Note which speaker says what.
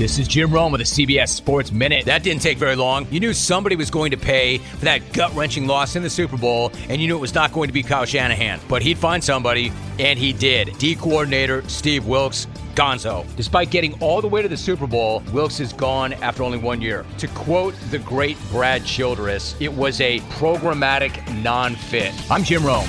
Speaker 1: This is Jim Rome with the CBS Sports Minute. That didn't take very long. You knew somebody was going to pay for that gut wrenching loss in the Super Bowl, and you knew it was not going to be Kyle Shanahan. But he'd find somebody, and he did. D coordinator Steve Wilks Gonzo. Despite getting all the way to the Super Bowl, Wilks is gone after only one year. To quote the great Brad Childress, it was a programmatic non fit. I'm Jim Rome.